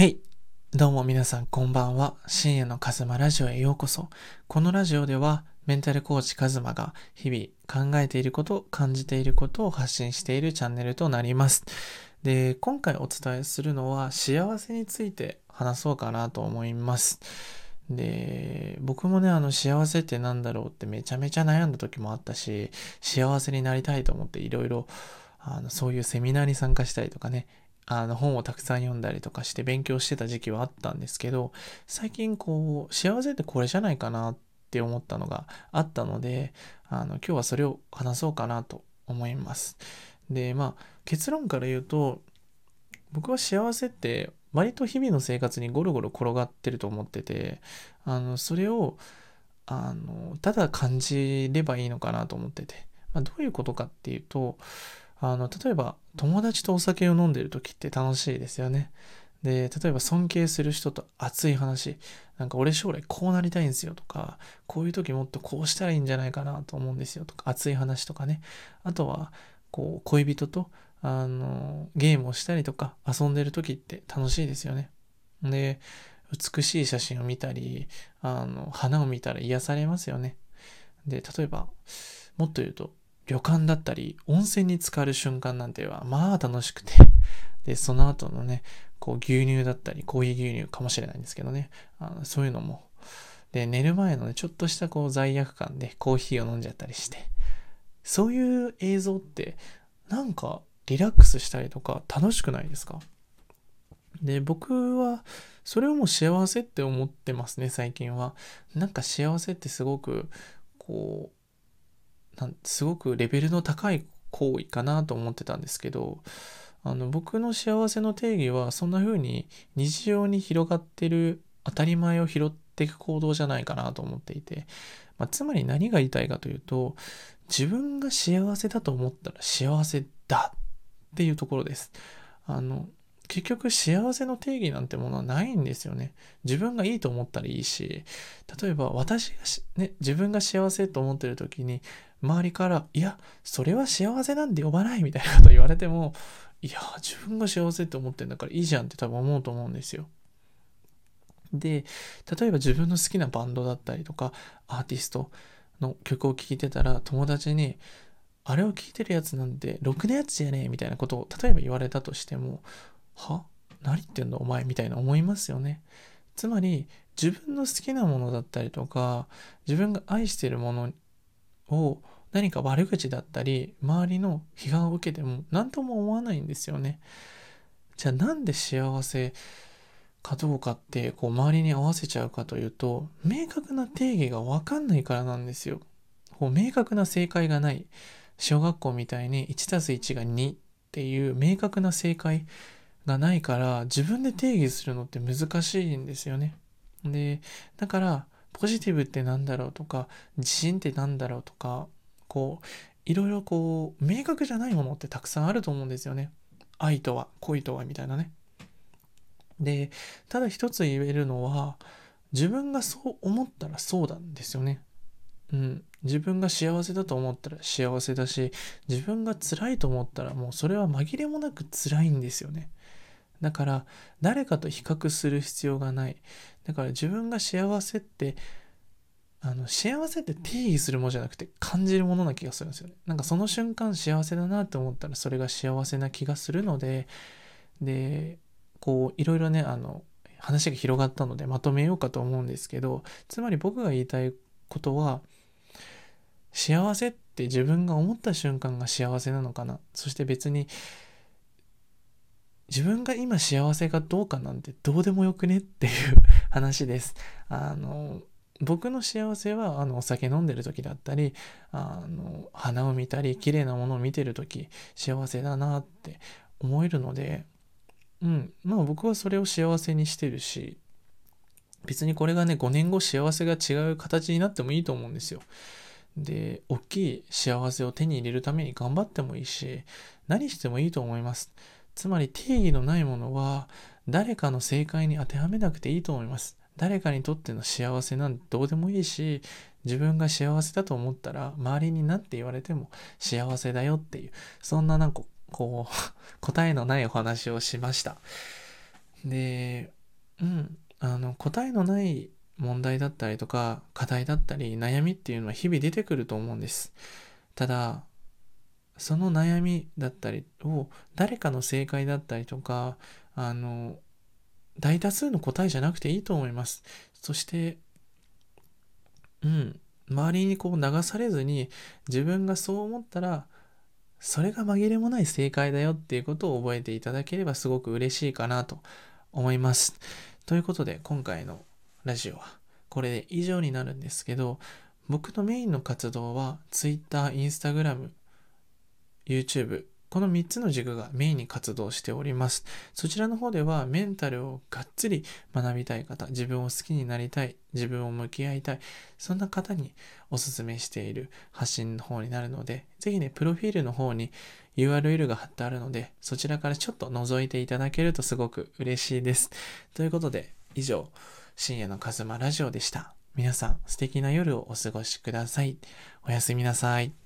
はい。どうも皆さんこんばんは。深夜のカズマラジオへようこそ。このラジオではメンタルコーチカズマが日々考えていること、感じていることを発信しているチャンネルとなります。で、今回お伝えするのは幸せについて話そうかなと思います。で、僕もね、あの幸せって何だろうってめちゃめちゃ悩んだ時もあったし、幸せになりたいと思っていろいろあのそういうセミナーに参加したりとかね、あの本をたくさん読んだりとかして勉強してた時期はあったんですけど、最近こう、幸せってこれじゃないかなって思ったのがあったので、あの今日はそれを話そうかなと思います。で、まあ結論から言うと、僕は幸せって割と日々の生活にゴロゴロ転がってると思ってて、あの、それを、あの、ただ感じればいいのかなと思ってて、まあ、どういうことかっていうと、あの、例えば友達とお酒を飲んでる時って楽しいですよね。で、例えば尊敬する人と熱い話、なんか俺将来こうなりたいんですよとか、こういう時もっとこうしたらいいんじゃないかなと思うんですよとか、熱い話とかね。あとは、こう、恋人と、あの、ゲームをしたりとか遊んでる時って楽しいですよね。で、美しい写真を見たり、あの、花を見たら癒されますよね。で、例えば、もっと言うと、旅館だったり、温泉に浸かる瞬間なんては、まあ楽しくて。で、その後のね、こう牛乳だったり、コーヒー牛乳かもしれないんですけどね。あのそういうのも。で、寝る前のね、ちょっとしたこう罪悪感でコーヒーを飲んじゃったりして。そういう映像って、なんかリラックスしたりとか楽しくないですか？で、僕は、それをもう幸せって思ってますね、最近は。なんか幸せってすごく、こう、すごくレベルの高い行為かなと思ってたんですけどあの僕の幸せの定義はそんな風に日常に広がってる当たり前を拾っていく行動じゃないかなと思っていて、まあ、つまり何が言いたいかというと自分が幸せだと思ったら幸せだっていうところです。あの結局幸せの定義なんてものはないんですよね。自分がいいと思ったらいいし、例えば私がね、自分が幸せと思ってる時に、周りから、いや、それは幸せなんで呼ばないみたいなこと言われても、いや、自分が幸せって思ってんだからいいじゃんって多分思うと思うんですよ。で、例えば自分の好きなバンドだったりとか、アーティストの曲を聴いてたら、友達に、あれを聴いてるやつなんて、ろくなやつじゃねえみたいなことを、例えば言われたとしても、は？何言ってんのお前みたいな思いますよね。つまり、自分の好きなものだったりとか、自分が愛しているものを何か悪口だったり周りの批判を受けても何とも思わないんですよね。じゃあなんで幸せかどうかってこう周りに合わせちゃうかというと明確な定義が分かんないからなんですよ。こう明確な正解がない小学校みたいに 1+1 が2っていう明確な正解がないから自分で定義するのって難しいんですよね。でだからポジティブって何だろうとか自信って何だろうとかこういろいろこう明確じゃないものってたくさんあると思うんですよね。愛とは恋とはみたいなね。でただ一つ言えるのは自分がそう思ったらそうなんですよね。うん。自分が幸せだと思ったら幸せだし自分が辛いと思ったらもうそれは紛れもなく辛いんですよね。だから誰かと比較する必要がないだから自分が幸せってあの幸せって定義するものじゃなくて感じるものな気がするんですよね。なんかその瞬間幸せだなって思ったらそれが幸せな気がするのででこういろいろねあの話が広がったのでまとめようかと思うんですけどつまり僕が言いたいことは幸せって自分が思った瞬間が幸せなのかなそして別に自分が今幸せかどうかなんてどうでもよくねっていう話です。あの、僕の幸せはあのお酒飲んでる時だったりあの花を見たり綺麗なものを見てる時幸せだなって思えるのでうんまあ僕はそれを幸せにしてるし別にこれがね5年後幸せが違う形になってもいいと思うんですよ。で大きい幸せを手に入れるために頑張ってもいいし何してもいいと思います。つまり定義のないものは誰かの正解に当てはめなくていいと思います。誰かにとっての幸せなんてどうでもいいし自分が幸せだと思ったら周りに何て言われても幸せだよっていうそんななんかこう 答えのないお話をしましたで、うん、あの、答えのない問題だったりとか、課題だったり、悩みっていうのは日々出てくると思うんです。ただ、その悩みだったりを誰かの正解だったりとか、あの、大多数の答えじゃなくていいと思います。そして、うん、周りにこう流されずに自分がそう思ったらそれが紛れもない正解だよっていうことを覚えていただければすごく嬉しいかなと思います。ということで今回のラジオはこれで以上になるんですけど僕のメインの活動は Twitter、Instagram、YouTube この3つの軸がメインに活動しております。そちらの方ではメンタルをがっつり学びたい方、自分を好きになりたい、自分を向き合いたい、そんな方におすすめしている発信の方になるので、ぜひね、プロフィールの方に URL が貼ってあるので、そちらからちょっと覗いていただけるとすごく嬉しいです。ということで、以上、深夜のカズマラジオでした。皆さん素敵な夜をお過ごしください。おやすみなさい。